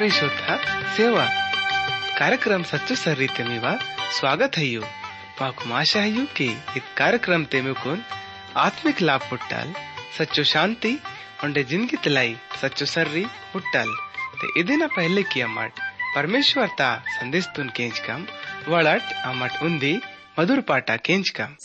प्रिय श्रोता सेवा। कार्यक्रम सच्चो सर्रीते मीवा स्वागत है यू। पाकुम आशा है यू कि इत कार्यक्रम ते मुकुन आत्मिक लाभ पुट्टल, सच्चो शांति, उंडे ज़िंदगी तलाई, सच्चो सर्री पुट्टल। ते इदिना पहले की अमट परमेश्वर ता संदेश तुन केंच कम वड़ट अमट उंदी मधुर पाटा केंच कम।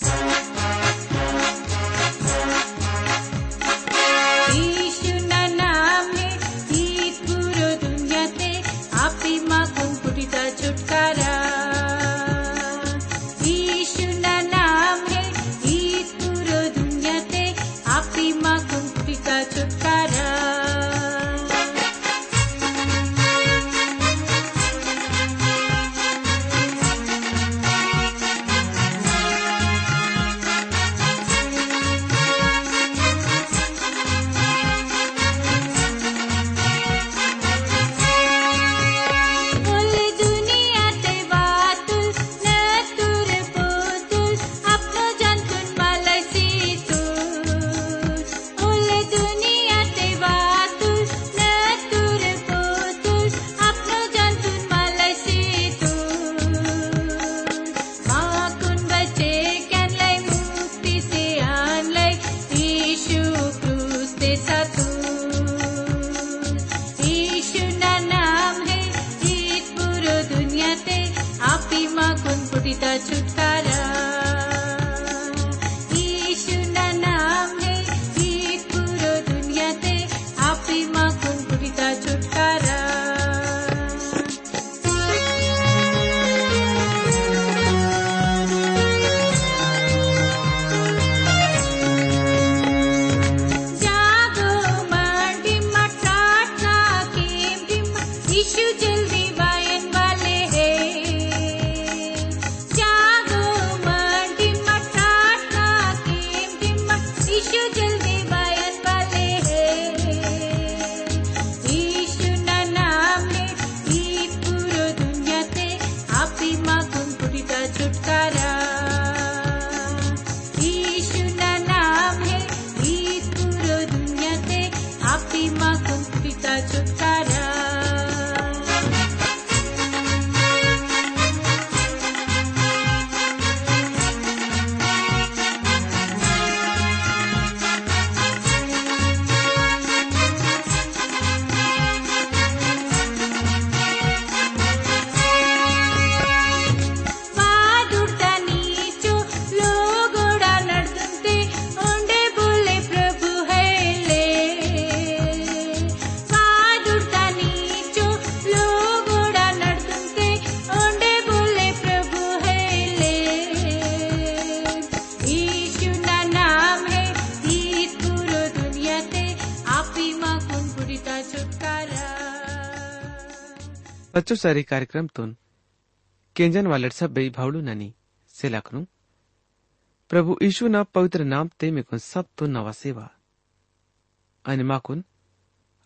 सचो सारी कार्यक्रम तुन। केंजन वाले सब बे भावड़ू ननी। से लखनू। प्रभु ईशु ना पवित्र नाम ते मेकुन सब तुन नवा सेवा। अन माकुन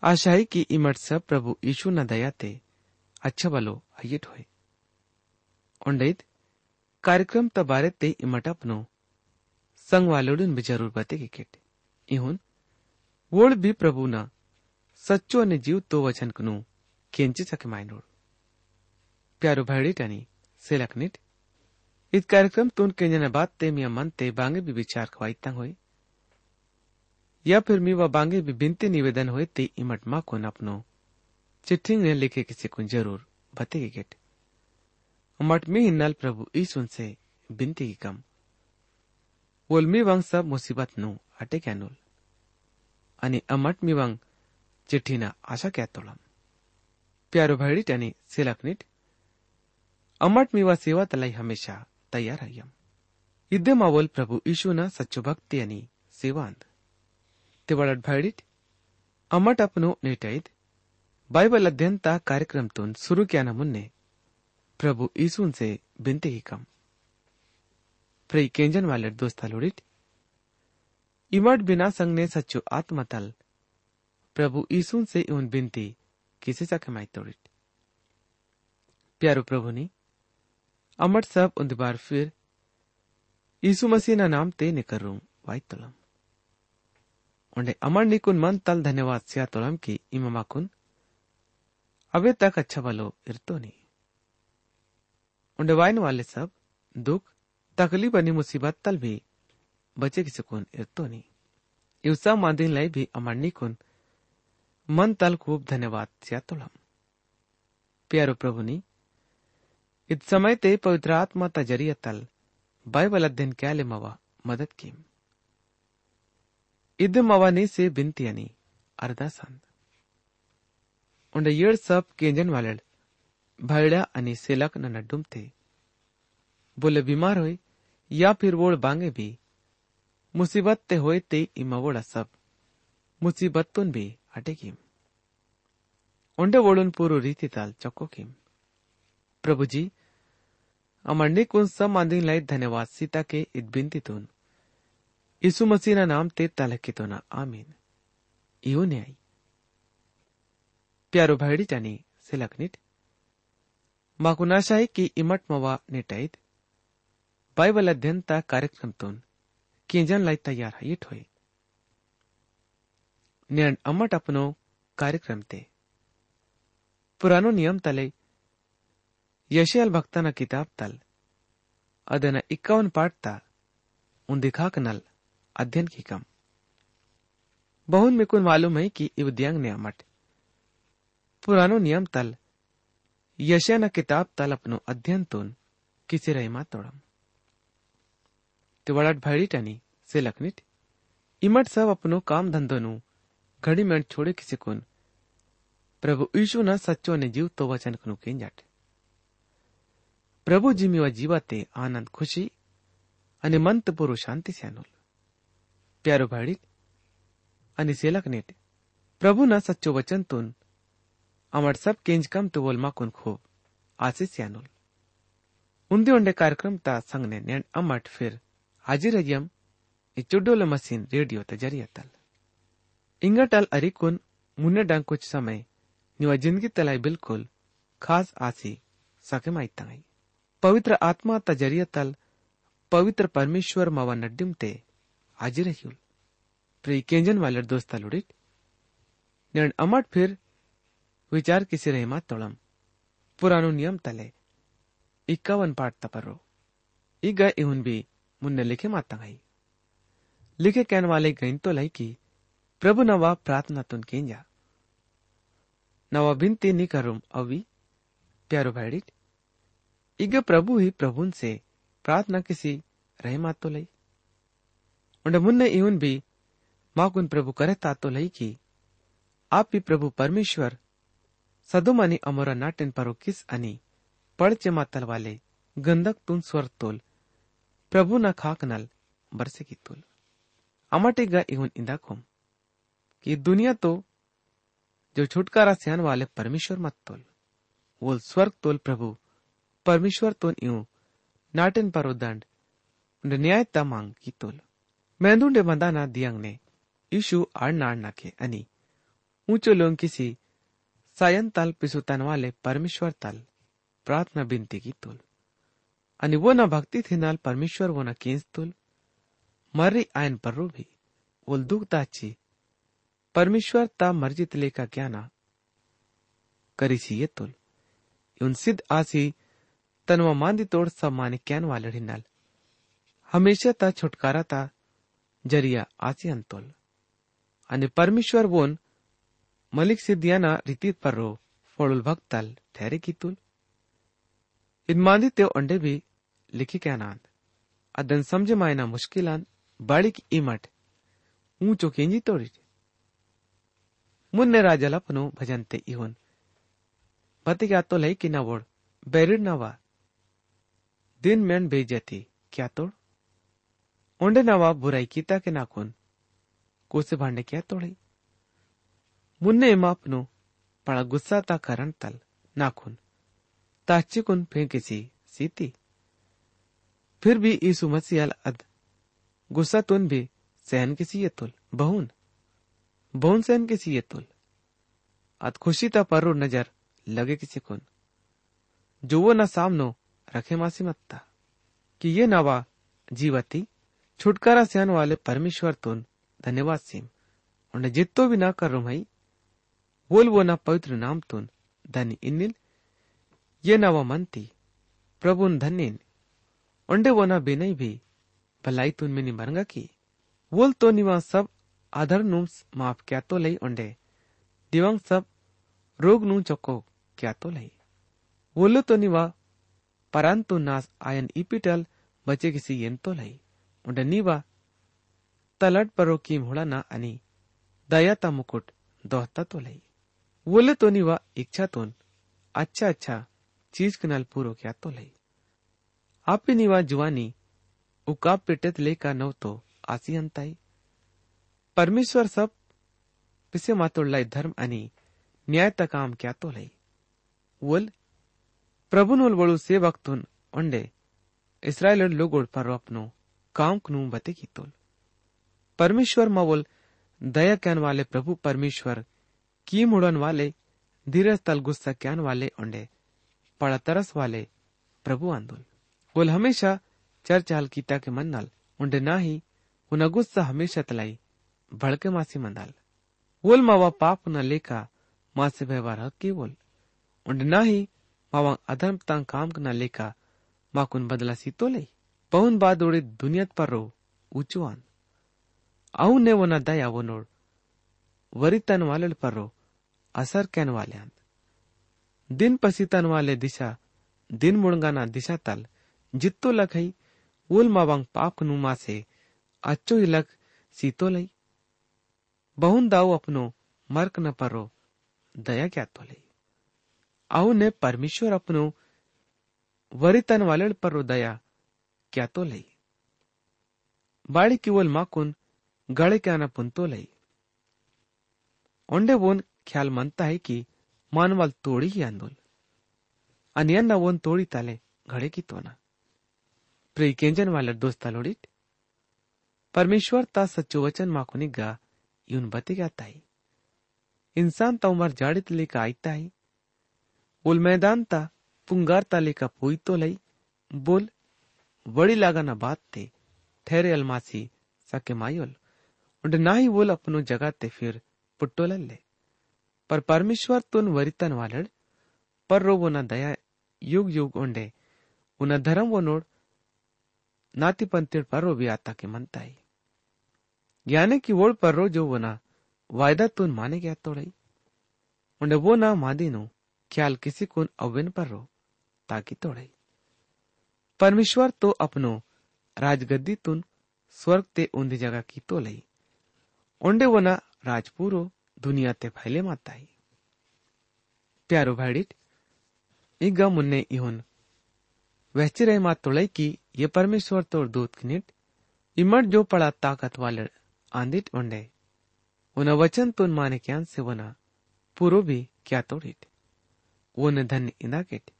आशा है कि इमट सब प्रभु ईशु ना दया ते अच्छा बलो अयट होए। ओंडित कार्यक्रम तबारे ते इमट अपनो। संग वालोडन भी ज़रूर बते के केट। इहुन, वोड़ भी प्रभु ना सच्चो ने जीव तो वचन कनु केंचे सके माइनोड प्यारो भाईडी टनी सेलकनिट इत कार्यक्रम तुन केंजन बात ते मिया मन ते बांगे भी विचार खवाई तंग होए या फिर मी व बांगे भी बिनते निवेदन होए ते इमट मा कोन अपनो। चिट्ठी ने लिखे किसी को ज़रूर बते गेट। अमट मी हिन्नल प्रभु ईसुन से बिनती की कम। वोल मी वंग सब मुसीबत नु अटे कैनुल आणि अमट मी वंग चिठ्ठीना आशा क्या तोळम प्यारो भाईडी टनी सेलकनिट अमट मीवा सेवा तलाई हमेशा तयार अय्यम इद्दे मावल प्रभु ईशुना सच्चो भक्ति सेवांत। ते वळट भाईडीत अमट अपनो नेटैत बाइबल अध्ययन ता कार्यक्रम तुन सुरू किया मुन्ने। प्रभु ईसून से बिनते ही कम। प्रे केंजन वाले दोस्ता लोडित इमट बिना संग ने सच्चो आत्मतल प्रभु ईसून से उन बिनती, किसी सा कमाई तोड़ित। प्यारो प्रभु नी अमर सब उन बार फिर यीशु मसीह ना नाम ते निकरूं वाइतलम onde amar nikun man tal धन्यवाद सिया तोलम की इमामा कुन अबे तक अच्छा भलो इरतो नहीं उंडे वाइन वाले सब दुख, तकलीफ़ आणि मुसीबत तल भी बचे की सुकून नहीं इवसा मांदिन लाई भी अमरनी कुन मन तल खूब धन्यवाद सिया तुलम। प्यारो प्रभु नी इत समय ते पवित्र आत्मा ता तल। बाइबल अध्ययन क्याले मवा? मदद की इद मवा नी से बिनती अनि अर्धा संद। येड सब केंजन वाले भैड़ा अनि सेलक न नड्डुम थे। बोले, बीमार होए या फिर वोड़ बांगे भी? मुसीबत ते होए ते इमवोड़ा सब। मुसीबतुन भी अटेकीम उंडे वोड़ुन पूरो अमरणीक उन सब मांदिंगलाई धन्यवाद सीताके इदबिंतीतून इसू मसीना नाम ते तलकितोना आमीन। इहो न्याय। प्यारो भाईडी टानी सिलकनिट माकू नाश की इमट मवा नेटाईत बाइबल अध्ययन ता कार्यक्रम तोन। किंजन लाई तैयार है ठोई नेण अमट अपनो कार्यक्रम ते। पुरानो नियम तले यशयाल भक्ताना किताब तल ಅದನ್ನ ಇಕ್ಕವನ್ ಪಾಡ್ತಾ उन्दिखाक नल अध्ययन की कम बहुन में कुन मालूम है कि इवद्यांग ने अमट पुरानो नियम तल यशयाना किताब तल अपनो अध्ययन तोन किसी रहीमा तोड़म तिवड़ाट भैड़ी से लखनिट इमट सब अपनो काम धंधो नु घड़ी मिनट छोड़े किसी कुन प्रभु यीशु न सच्चो ने जीव तो वचन कनु कें जाट પ્રભુ જીમ્યો मंत આનંદ शांति से अनुल प्यारो भाड़ी સેનુલ. सेलक ભાડી प्रभु સેલક सच्चो वचन तुन अमर सब केंज कम तो बोल माकुन खूब आशीष से अनुल उन्दे उंडे कार्यक्रम ता संगने नेण अमर फिर हाजिर अयम चुडोल मशीन रेडियो त ज़रिया तल इंगटल अरिकुन मुन्ने डंग कुछ समय निवा ज़िंदगी तलाई बिल्कुल खास आसी सके माई तंगाई आत्मा ता जरियतल पवित्र परमेश्वर मावा नड्डिम ते हाजिर हियुल प्री केंजन वालर दोस्ता लुडिट नेण अमट फिर विचार किसी रहमा तोळम पुरानो नियम तले इक्कावन पाठ तपरो ಈಗ ಇವನ್ ಬಿ ಮುನ್ನೆ ಲಿಖೆ ಮಾತಂಗೈ ಲಿಖೆ ಕ್ಯಾನ್ ವಾಲೆ ಗೈನ್ तो लाई की प्रभु नवा प्रार्थना तुन केंजा नवा बिनती नी ಈಗ ಪ್ರಭು ही प्रभुन से प्रार्थना किसी रहे मातो लई उंड मुन्ने इवन भी माकुन प्रभु करे तातो लई की आप भी प्रभु परमेश्वर सदुम आणि अमोरा नाट्यन परो किस आणि पडचे मातल वाले गंधक तुन स्वर तोल प्रभु न खाक नल बरसे की तोल अमटेगा इवन इंदा खोम कि दुनिया तो जो छुटकारा स्यान वाले परमेश्वर मत तोल वो स्वर्ग तोल प्रभु तोन दंड उंड न्याय तमांग की तोल मेंदुंडे मंदाना दियांग ने ईशु आड़ नाड़ नाके अनि ऊंचो लोग किसी सायन ताल पिसुतन वाले परमेश्वर ताल प्रार्थना बिनती की तोल अनि वो न भक्ति थी नाल परमेश्वर वो न केंस तोल मर्री आयन पर्रो भी ओल दुख ताची परमेश्वर ता मर्ज़ी तले का ज्ञाना करी सी ये तोल उन सिद्ध आसी तनवा मांदी तोड़ सब माने क्यान वाले हिन्नल हमेशा ता छुटकारा ता ज़रिया आसी अंतोल। आणि परमेश्वर वोन मलिक सिद्धियाना रीतीत पर्रो फोड़ुल भक्तल ठहरे की तुल। इन मांदी ते अंडे भी लिखी क्या नांद अदन समझे मायना मुश्किलान बाड़ी की इमट ऊंचो केंजी तोड़ी मुन्ने राजलपनो भजनते इवन बतिगा तो लई की ना बेरिड ना दिन मेन बेजती क्या तोड़? ओंडे नवा बुराई कीता के नाकुन कोसे भांडे क्या तोड़ई मुन्ने मापनो पड़ा गुस्सा ता करण तल नाखुन ताची कुन फेंकेसी सीती। फिर भी यीशु मसीह अद। गुस्सा तुन भी सहन किसी ये तुल, बहुन। बहुन सहन किसी ये तुल। अद खुशी ता परो नज़र लगे किसी कुन जो वो ना सामनो रखे मासी मत्ता कि ये नवा जीवती, छुटकारा सहन वाले परमेश्वर तुन, धन्यवाद सीम। उन्हें जितो भी ना कर रुमई बोल वो ना पवित्र नाम तुन, धन्य इन्निल। ये नवा मनती प्रभुन धन्यन। ओंडे वो ना बेनई भी, भलाई तुन में मरंगा की। वोल तो निवा सब आधर नु माफ़ क्या तो लई ओंडे दिवंग सब रोग नु चोको क्या तो लई। वोलो तो निवा परंतु नास आयन इपिटल बचे किसी येन तो लई ओंडे निवा तलट परो कीम ना आणि दयाता मुकुट दोहता तो लई वोले तो निवा इच्छा तोन अच्छा अच्छा चीज़ कनाल पूरो क्या तो लई आपी निवा जुवानी उकाप पेटेत लेका नवतो आसी अंताई परमेश्वर सब पिसे मातोडलाई धर्म आणि न्यायता काम क्या तो लई वोल प्रभुनोल वळू सेवकतून ओंडे इस्रायल लोगोड पर अपनो काम कनु बते की तोल परमेश्वर मवोल दया कैन वाले प्रभु परमेश्वर की मुड़न वाले धीरज तल गुस्सा कैन वाले ओंडे पड़ा तरस वाले प्रभु आंदोल बोल हमेशा चर्चाल कीता के मन्नल उंडे ना ही उन गुस्सा हमेशा तलाई भड़के मासी मंदाल वोल मावा पाप न लेका मासे व्यवहार की बोल उंडे ना ही मावा अधर्म तांग काम न लेका माकुन बदला सी तो ले पहुन बाद उड़े दुनियत पर रो ऊंचुआन ಅವನೇ ಒನ ದಯ ಅವನೋಡ್ ವರಿತನ್ ವಾಲಲ್ ಪರ್ರೋ असर कैन वाले दिन पसीतन वाले दिशा दिन मुड़गाना दिशा तल जित्तो लखई उल मावांग पाप नुमा से अच्छो इलक सीतो लई बहुन दाऊ अपनो मर्क न परो दया क्या तो लई आओ ने परमेश्वर अपनो वरितन वाले पर दया क्या तो लई। बाळकी वोल के आना पुन तो लई। ओंडे वोन ख्याल मानता है कि मानवाल तोडी ही आंदोल। आणि वोन तोडी ताले घडे की तोना प्रिय केंजन वाले दोस्ता लोडीत परमेश्वर ता सच्चो वचन माकुनी गा, यून बते गाता है। इंसान ता उमर जाड़ित लेकर आईता है। उल मैदान ता पुंगार ता लेका पोई तो लई। बोल, बड़ी लागा ना बात थे ठहरे अलमासी सके मायोल। उंड ना ही वोल अपनो जगह ते फिर ले। पर परमेश्वर तुन वरितन वालड़, पर रो वो न दया युग युग उंडे। उन धर्म वो नोड नाती पंतिर पर रो भी आता के मनताई यानी कि वोड़ पर रो जो वो ना, वायदा तुन माने गया तोड़ई उंडे वो ना मादी नो ख्याल किसी को अवेन पर रो, ताकि तोड़ई परमेश्वर तो अपनो राजगद्दी तुन स्वर्ग ते ऊंधी जगह की तो लई ओंडे वना राजपुरो दुनिया ते फैले माताई प्यारो भाड़ीट इगा मुन्ने इहुन, वहची रहे मा तोड़ई की ये परमेश्वर तोड़ दूत किनिट, इमट जो पड़ा ताकत वाले आंदिट ओंडे उन वचन तुन माने क्यान से वना, पूरो भी क्या तोड़िट। वो न धन्य इंदाकिट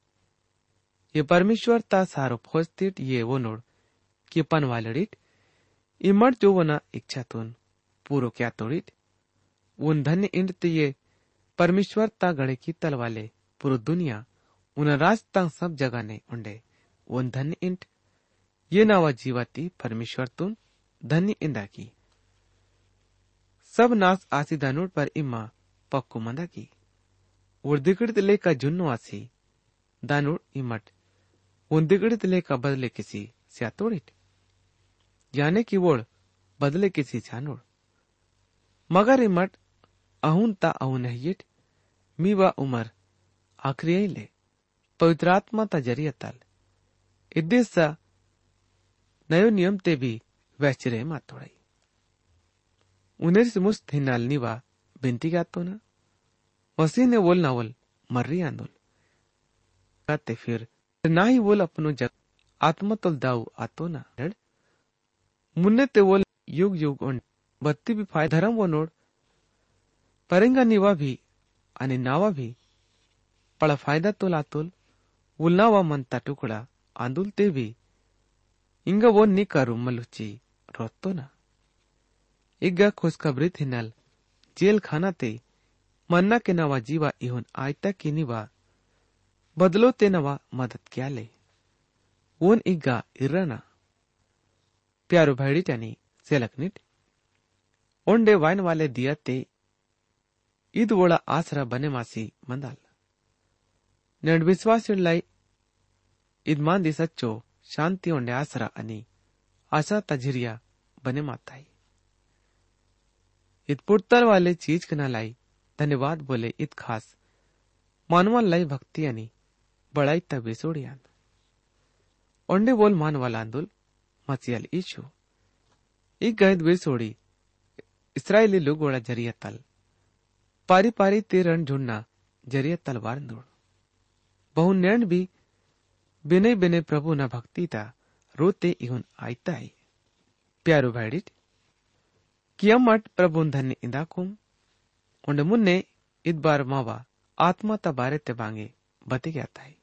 ये परमेश्वर ता सारो फोजतिट ये वो नोड। कि पन वालड़िट इमट जो वना इच्छा तुन। पूरो क्या तोड़ित उन धन्य इंड ये परमेश्वर ता गड़े की तल वाले। पूरो दुनिया, उन रास्ता सब जगह ने उंडे। उन धन्य इंट ये नावा जीवाती परमेश्वर तुन, धन्य इंदा की। सब नास आसी दानोड पर इम्मा पक्को मंदा की। और दिगड़ित लेका जुन्नो आसी। दानोड इमट। उन दिगड़ित लेका बदले किसी स्यातोड़ित यानी कि वोड़ बदले किसी छानोड़। मगर इमट अहून ता अहून हिट मी व उमर आखरी ले पवित्रात्मा ता ज़रिया तल। इद्देस नयो नियम ते भी वैचरे मा तोड़ाई। उनेर मुस्त हिनाल निवा बिनती गातो ना वसी ने बोल ना बोल, मर्री आंदोल। गाते फिर? ना ही बोल अपनो जग, आत्मा तोल दाऊ, आतो ना। मुन्ने ते बोल, युग युग उन, बत्ती भी फाय, धर्म वो नोड। परेंगा निवा भी आणि नावा भी। पळा फ़ायदा तो लातोल उल्नावा मनता टुकड़ा आंदुल ते भी। इंग वो निकारू मलुची, रोतो ना। इग्गा खुशखबरी थिनल जेल खाना ते। मन्ना के नवा जीवा इहुन आयता की निवा। बदलो ते नवा मदत क्याले उन इग्गा इरना प्यारो भाईडी त्यानी सेलकनिट ओंडे वाइन वाले दिया ते, इद वोड़ा आसरा बने मासी मंदाल। नेड विश्वास लाई, इद मान दी सच्चो शांति ओंडे आसरा अनि आशा तजिरिया बने माताई। ईद पुर्तर वाले चीज़ कना लाई धन्यवाद बोले इत खास। मानवा मानवालाई भक्ती आणि बळाईत तबे सोडियान ओंडे बोल मान मानवालांदुल मचियल इचू ई गैद वे सोडी, इसराइली लोग वाला ज़रिया तल। पारी पारी ते रण झुंडना ज़रिया तलवार दूड़ बहु नैण भी, बिने बिने प्रभु न भक्ति ता, रोते इहुन आयता है प्यारो भैडिट किया मठ प्रभु धन्य इंदा कुम। मावा आत्मा ता बारे ते बांगे बते गया है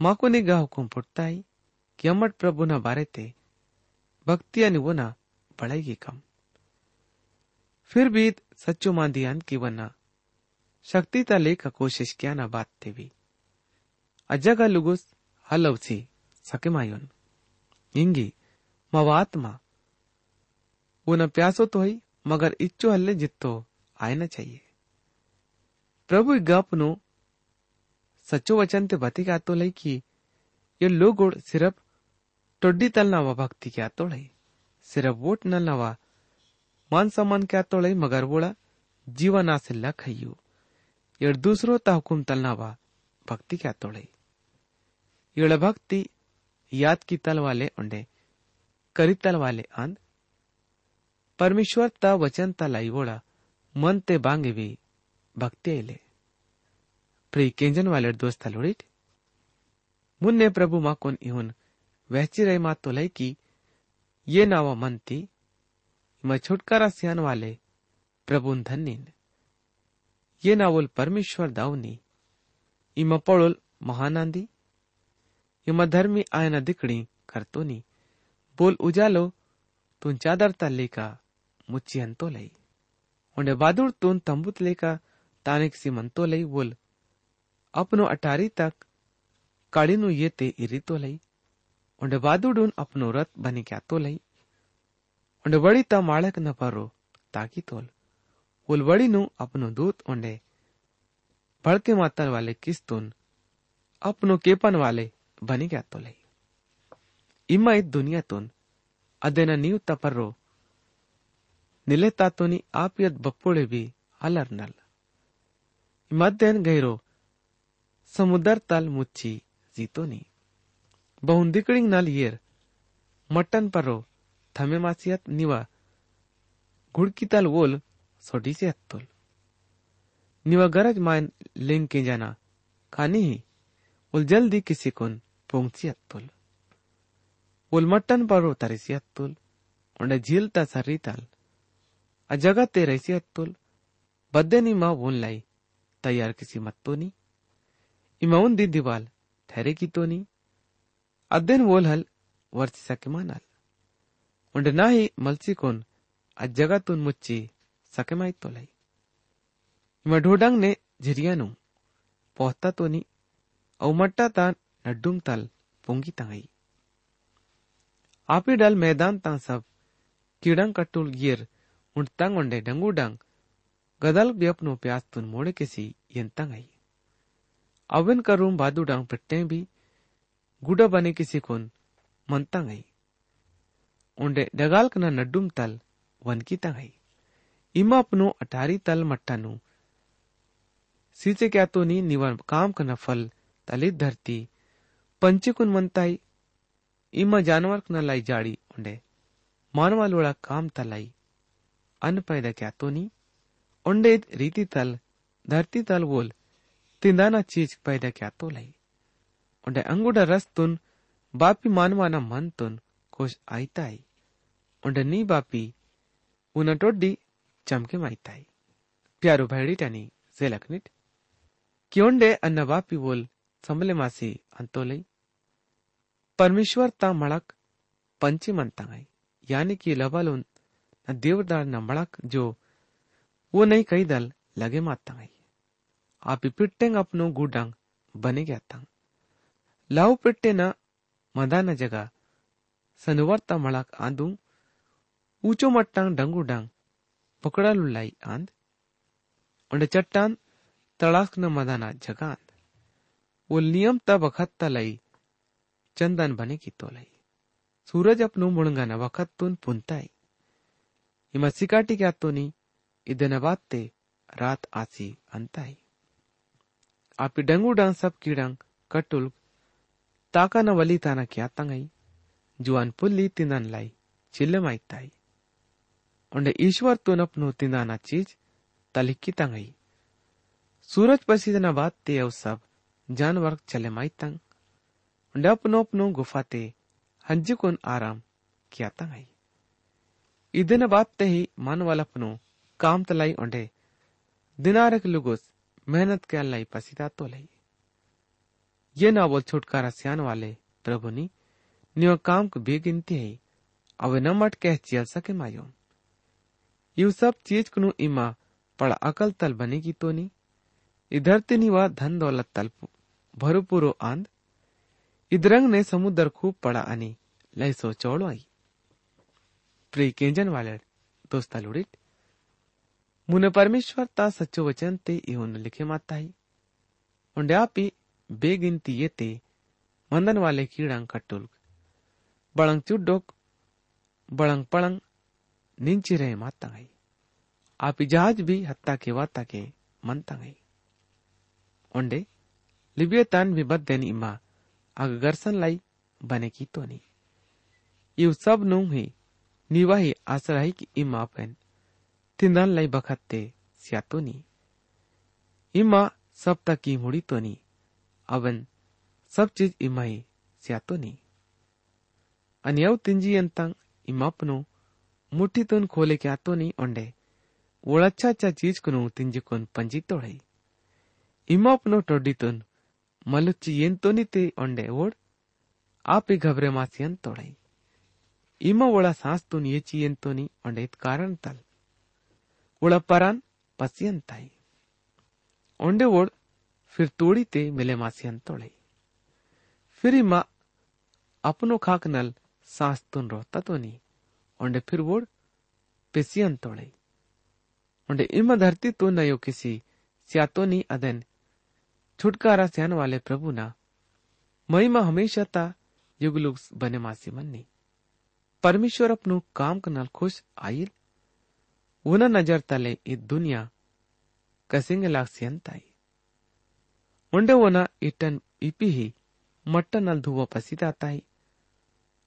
माको ने गा हुकुम पुटता है कियमट प्रभु न बारे ते भक्ति अनि वो ना बढ़ाएगी कम फिर भी सच्चो मांदियान की वना शक्ति ता लेका कोशिश क्या ना बात थे भी ಅಜ್ಜಗ ಲುಗುಸ್ ಹಲವ್ಸಿ ಸಕೆಮಾಯೋನ್ ಇಂಗಿ मवात्मा वो न प्यासो तो ही मगर इच्चो हल्ले जित्तो आयना चाहिए प्रभु ज्ञापनो સચ્ચું વચન તે બતી ગાતો લઈ કી યો લોગોડ સિરપ ટોડ્ડી તલનાવા ભક્તિ ક્યાતો લઈ સિરપ વોટ નલનાવા માન સન્માન ક્યાતો લઈ મગર વોળા જીવન આસિલ્લા ખૈયું યડ દૂસરો તા હુકુમ તલનાવા ભક્તિ ક્યાતો લઈ યળ ભક્તિ યાદ કી તલ વાલે ઉંડે કરી તલ વાલે આંદ परमेश्वर ता वचन ता लाईवोड़ा मन ते बांगे भी भक्ति आइले प्री केंजन वाले दोस्त लोड़िट मुन्ने प्रभु मा कोन इहुन वहची रही मात तो लई की ये नावा मन ती मैं छुटकारा सियान वाले प्रभु धन्यन ये नावल परमेश्वर दावनी इमा पड़ोल महानंदी इमा धर्मी आयना दिकड़ी करतो नी बोल उजालो तुन चादर ता लेका मुच्ची अंतो लई। उंडे बादुड़ तुन तंबुत लेका तानिक सी मंतो लई बोल, अपनो अटारी तक काड़ीनु ये ते इरी तो लई उंडे बादुडून अपनो रथ बनी क्या तो लई। उंडे बड़ी ता माड़क न परो ताकी तोल। बोल बड़ी नु अपनो दूत उंडे भड़के मातल वाले किस्तुन अपनो केपन वाले बनी क्या तो लई? इमा इत दुनियातून अदेना नीव तपर्रो निले तातोनी आप यद बप्पोळे बी अलर नल मध्यन गैरो समुदर तल मुच्ची जीतोनी बहुन दिकड़िंग नल येर मटन पर्रो थमे मासियत निवा घुड़की तल वोल सोडी से हत्तुल निवा गरज मायन लेंग के जाना खानी ही उल जल्दी किसी कोन पोंगसी हत्तुल उल मटन पर्रो तरिसी हत्तुल उंडे झील ता तल ते हत्तुल बद्दे नी माँ वोन लाई, तैयार किसी मत्तो नी। इमा उन दी दिवाल, ठहरे की तो नी। अद्देन वोल हल वर्ची सके मानल। उंडे ना ही मलसी कोन आ जगह तुन मुच्ची, सके माई तो लाई। इमा ढोडंग ने झिरियानु पोहता तो नी औ मट्टा ता नड्डुम तल पोंगी तंगई आपी डल मैदान ता सब, कीड़ंग कट्टुल गियर उंड तंग उंडे डंगू डंग गदल व्यपनो प्यास तुन मोड़े किसी यन तंगई अवन करूम बादू डंग पिट्टे भी गुडा बने किसी कोन मन तंगई उंडे डगाल कना नड्डुम तल वन की तंगई इमा अपनो अटारी तल मट्टानु सीचे क्या तो नी निवन काम कना फल तलित धरती पंचकुन मनताई इमा जानवर कना लाई जाड़ी उंडे मानवा लोड़ा काम तलाई अन्न पैदा क्या तो नी उंडे रीति तल, धरती तल बोल, तिंदाना चीज़ पैदा क्या तो लाई? उंडे अंगुडा रस तुन, बापी मानवाना मन तुन खुश आईताई। उंडे नी बापी, उन टोड्डी चमके माईताई। प्यारो भैडी टनी सेलकनिट क्योंडे अन्न बापी बोल, संभले मासी अंतोलई परमेश्वर ता मड़क पंची मनतांगाई यानी कि लबालोन न देवदार न मड़क जो वो नहीं कई दल लगे मातांगाई आप पिट्टेंग अपनो गुडंग बने गया तंग लाऊ पिट्टे न मदाना जगह सनुवर ता मड़क आंदू। ऊंचो मट्टांग डंगू डंग। पकड़ा लुलाई आंद। उंडे चट्टान तड़ाक न मदा मदाना जगह आंद। वो नियम तब वखत तलई चंदन बने की तोलई। सूरज अपनो न वखत तुन पुनताई। तो नी इदन बाते रात आसी अंताई आपी डंगू डांग सब कीड़ंग कटुल ताका न वली ताना क्या तंगई जुआन पुल्ली तिंदन लाई चिल्लमाई ताई उंडे ईश्वर तुन अपनो तिंदाना चीज़ तलिक्की तंगई सूरज पसीदना बात ते अव सब जानवर चले माई तंग उंडे अपनो अपनो गुफा ते हंजुकुन आराम किया तंगई ಇದನ್ನ ಬಾತ್ತೆಹಿ ಮಾನವಲಪನು काम तलाई ओंडे दिनारक लुगुस मेहनत के अल्लाई पसीदा तो लई ये ना बोल छुटकारा सियान वाले प्रभु नी नियो काम को बेगिनती है अवे न मट कह चियल सके मायो यू सब चीज कुनु इमा पड़ा अकल तल बनेगी तो नी इधर तिनी वा धन दौलत तल भरपूरो आंद इधरंग ने समुद्र खूब पड़ा अनि लय सो चौड़ो आई प्रिय केंजन वाले दोस्ता ಲೋಡಿಟ್ ಮುನ परमेश्वर ता ಸಚ್ಚು वचन ते ಇವನು ಲಿಖೆ ಮಾತಾಯಿ बेगिनती ये ते मंदन वाले कीड़ांग कट्टुल बड़ंग चुडोक बड़ंग पड़ंग निंची रहे माता गई आप जहाज़ भी हत्ता के वाता के मनता गई ओंडे लिबिये तान भी बद देनी इमा अगर गरसन लाई बने की तो नहीं ये सब नू ही निवाही आसराही की इमा पेन। तिंदान लाई बखत्ते सियातोनी इमा सब तक की मुड़ी तो नी। अवन सब चीज़ इमा ही सियातोनी अन्यव तिंजी अंतंग इमापनो मुट्ठी तुन खोले क्या तो नहीं ओंडे। अच्छा अच्छा चीज़ कुनु तिंजी कुन पंजी तोड़ई। इमापनो टोडी तुन मलुच्ची येन तो नहीं ते ओंडे ओड आप ही घबरे मासियन तोड़ई। ಇಮ ಒಳ ಸಾಸ್ತುನ್ ಏಚಿಯಂತೋನಿ ಒಂಡೈತ್ ಕಾರಣ್ ತಲ್ उड़ परान पसियन ताई ओंडे ओड फिर तोड़ी ते मिले मासियन तोड़े फिर इमा अपनो खाक नल सांस तुन रोता तो नहीं ओंडे फिर वोड पेसियन तोड़े ओंडे इमा धरती तो नयो किसी स्यातो नी अदन छुटकारा स्यान वाले प्रभु ना महिमा हमेशा ता युगलुग बने मासी मन्नी परमेश्वर कनाल खुश आयल उन नज़र तले ई दुनिया कसिंग लाक्सियंताई उंडे वोना इटन इपी ही मट्टन नल धुआ पसीता ताई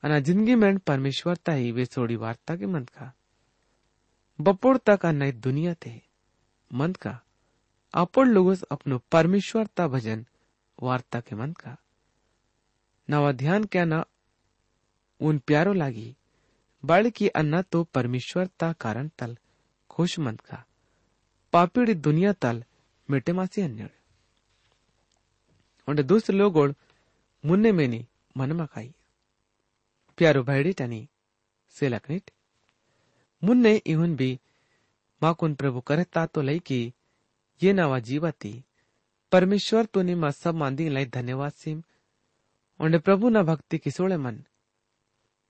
अना ज़िंदगी में परमेश्वर ताई वे सोड़ी वार्ता के मंद का बपोड़ तक नई दुनिया थे मंद का अपोड़ लोगों अपनो परमेश्वर ता भजन वार्ता के मंद का नवा ध्यान क्या ना उन प्यारो लागी बड़ की अन्ना तो परमेश्वर ता कारण तल खुश मंद का। पापीडी दुनिया तल मिटे मासी अन्य दूसरे लोग मुन्ने मेनी मन मकाई प्यारो भाईड़ी टनी से लकनिट मुन्ने इहुन भी माकुन प्रभु करता तो लई की ये नवा जीवती परमेश्वर तो तूने मा सब मांदी लाई धन्यवाद सिम। उन्हें प्रभु न भक्ति किसोड़े मन।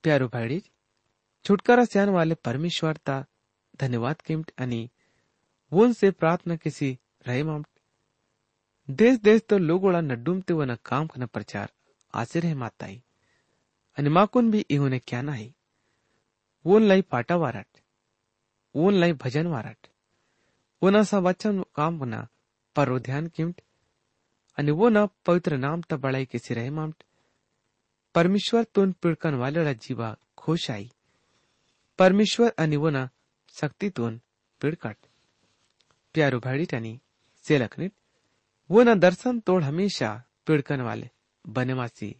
प्यारो भाईड़ी छुटकारा स्यान वाले परमेश्वर ता धन्यवाद किमट अनि वोन से प्रार्थना किसी रहे मामट देश देश तो लोगोड़ा नड्डूमते वन काम कन प्रचार आसे रहे माताई। अनि माकुन भी इहोने क्या नाही। वोन लाई पाटा वारट। वोन लाई भजन वारट। वो न सा वचन काम बना पर ध्यान किमट। अनि वो न पवित्र नाम त बड़ाई किसी रहे मामट। परमेश्वर तुन पिड़कन वाले जीवा खुश आई। परमेश्वर आणि वना सक्तीतून पिडकाट प्यारो भाड़ीटानी सेलकनिट वो दर्शन तोड़ हमेशा पिड़कन वाले बनेवासी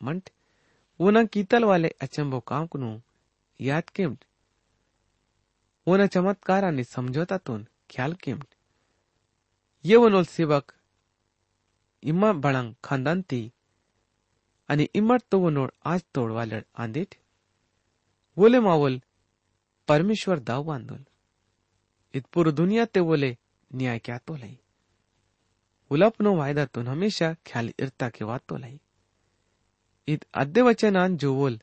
मंट वो कीतल वाले अचंबो काम कुनु याद केमट वो न चमत्कार आणि समझौता तून ख्याल केमट. ये वनोल सेवक इम्मा बळंग खानदानती आणि इम्मट तो वनोड आज तोड वालड आंदेट, वोले मावल परमेश्वर दाव बांधून इतपूर दुनिया ते बोले, न्याय क्या तो लाई? उलपनो वायदातून हमेशा ख्याल इरता के वाद तो लाई। इत अद्य वचनान जो बोल,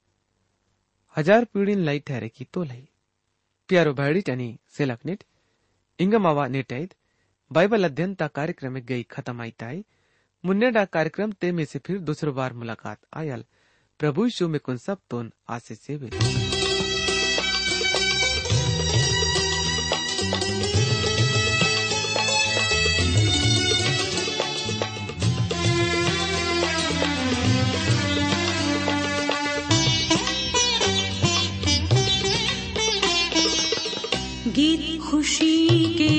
हज़ार पीढ़ीन लाई ठहरे की तो लाई। प्यारो भाड़ी टनी सेलकनिट इंग मावा नेटाईत बाइबल अध्ययन ता कार्यक्रम में गई खत्म आई ताई, मुन्ने डा कार्यक्रम ते में से फिर दूसरो बार मुलाकात आयल। प्रभु यीशु में कुन सब तोन आशीष सेवे गीत खुशी के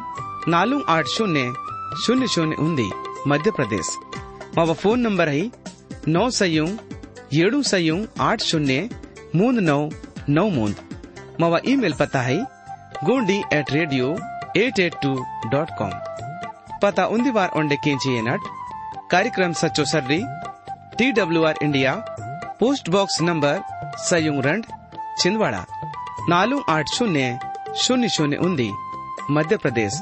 नालू आठ शून्य शून्य शून्य उन्दी मध्य प्रदेश मावा फ़ोन नंबर है नौ ಸಯೂ ಏಳು ಸಯೂ आठ शून्य ಮೂಂದ್ नौ नौ ಮೂಂದ್ मावा ईमेल पता है Gondi at radio eight eight two dot com पता उन्दी बार ओंडे केंची एनट कार्यक्रम सचो सर्री T W R India post box number, सयुंग रंड, छिंदवाड़ा। नालू आठ शून्य शून्य शून्य उन्दी मध्य प्रदेश